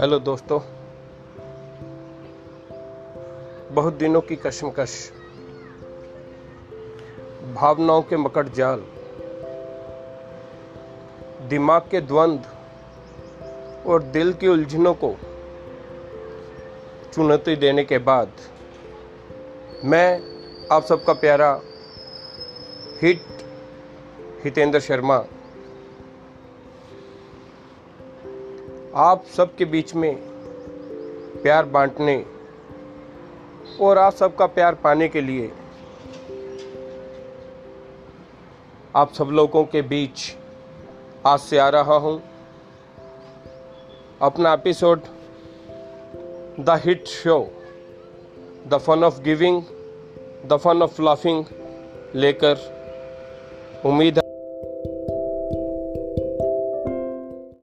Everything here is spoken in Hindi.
हेलो दोस्तों। बहुत दिनों की कशमकश। भावनाओं के मकड़ जाल। दिमाग के द्वंद्व और दिल की उलझनों को चुनौती देने के बाद मैं आप सबका प्यारा हिट हितेंद्र शर्मा आप सबके बीच में प्यार बांटने और आप सबका प्यार पाने के लिए आप सब लोगों के बीच आज से आ रहा हूँ। अपना episode the hit show the fun of giving the fun of laughing लेकर उम्मीद है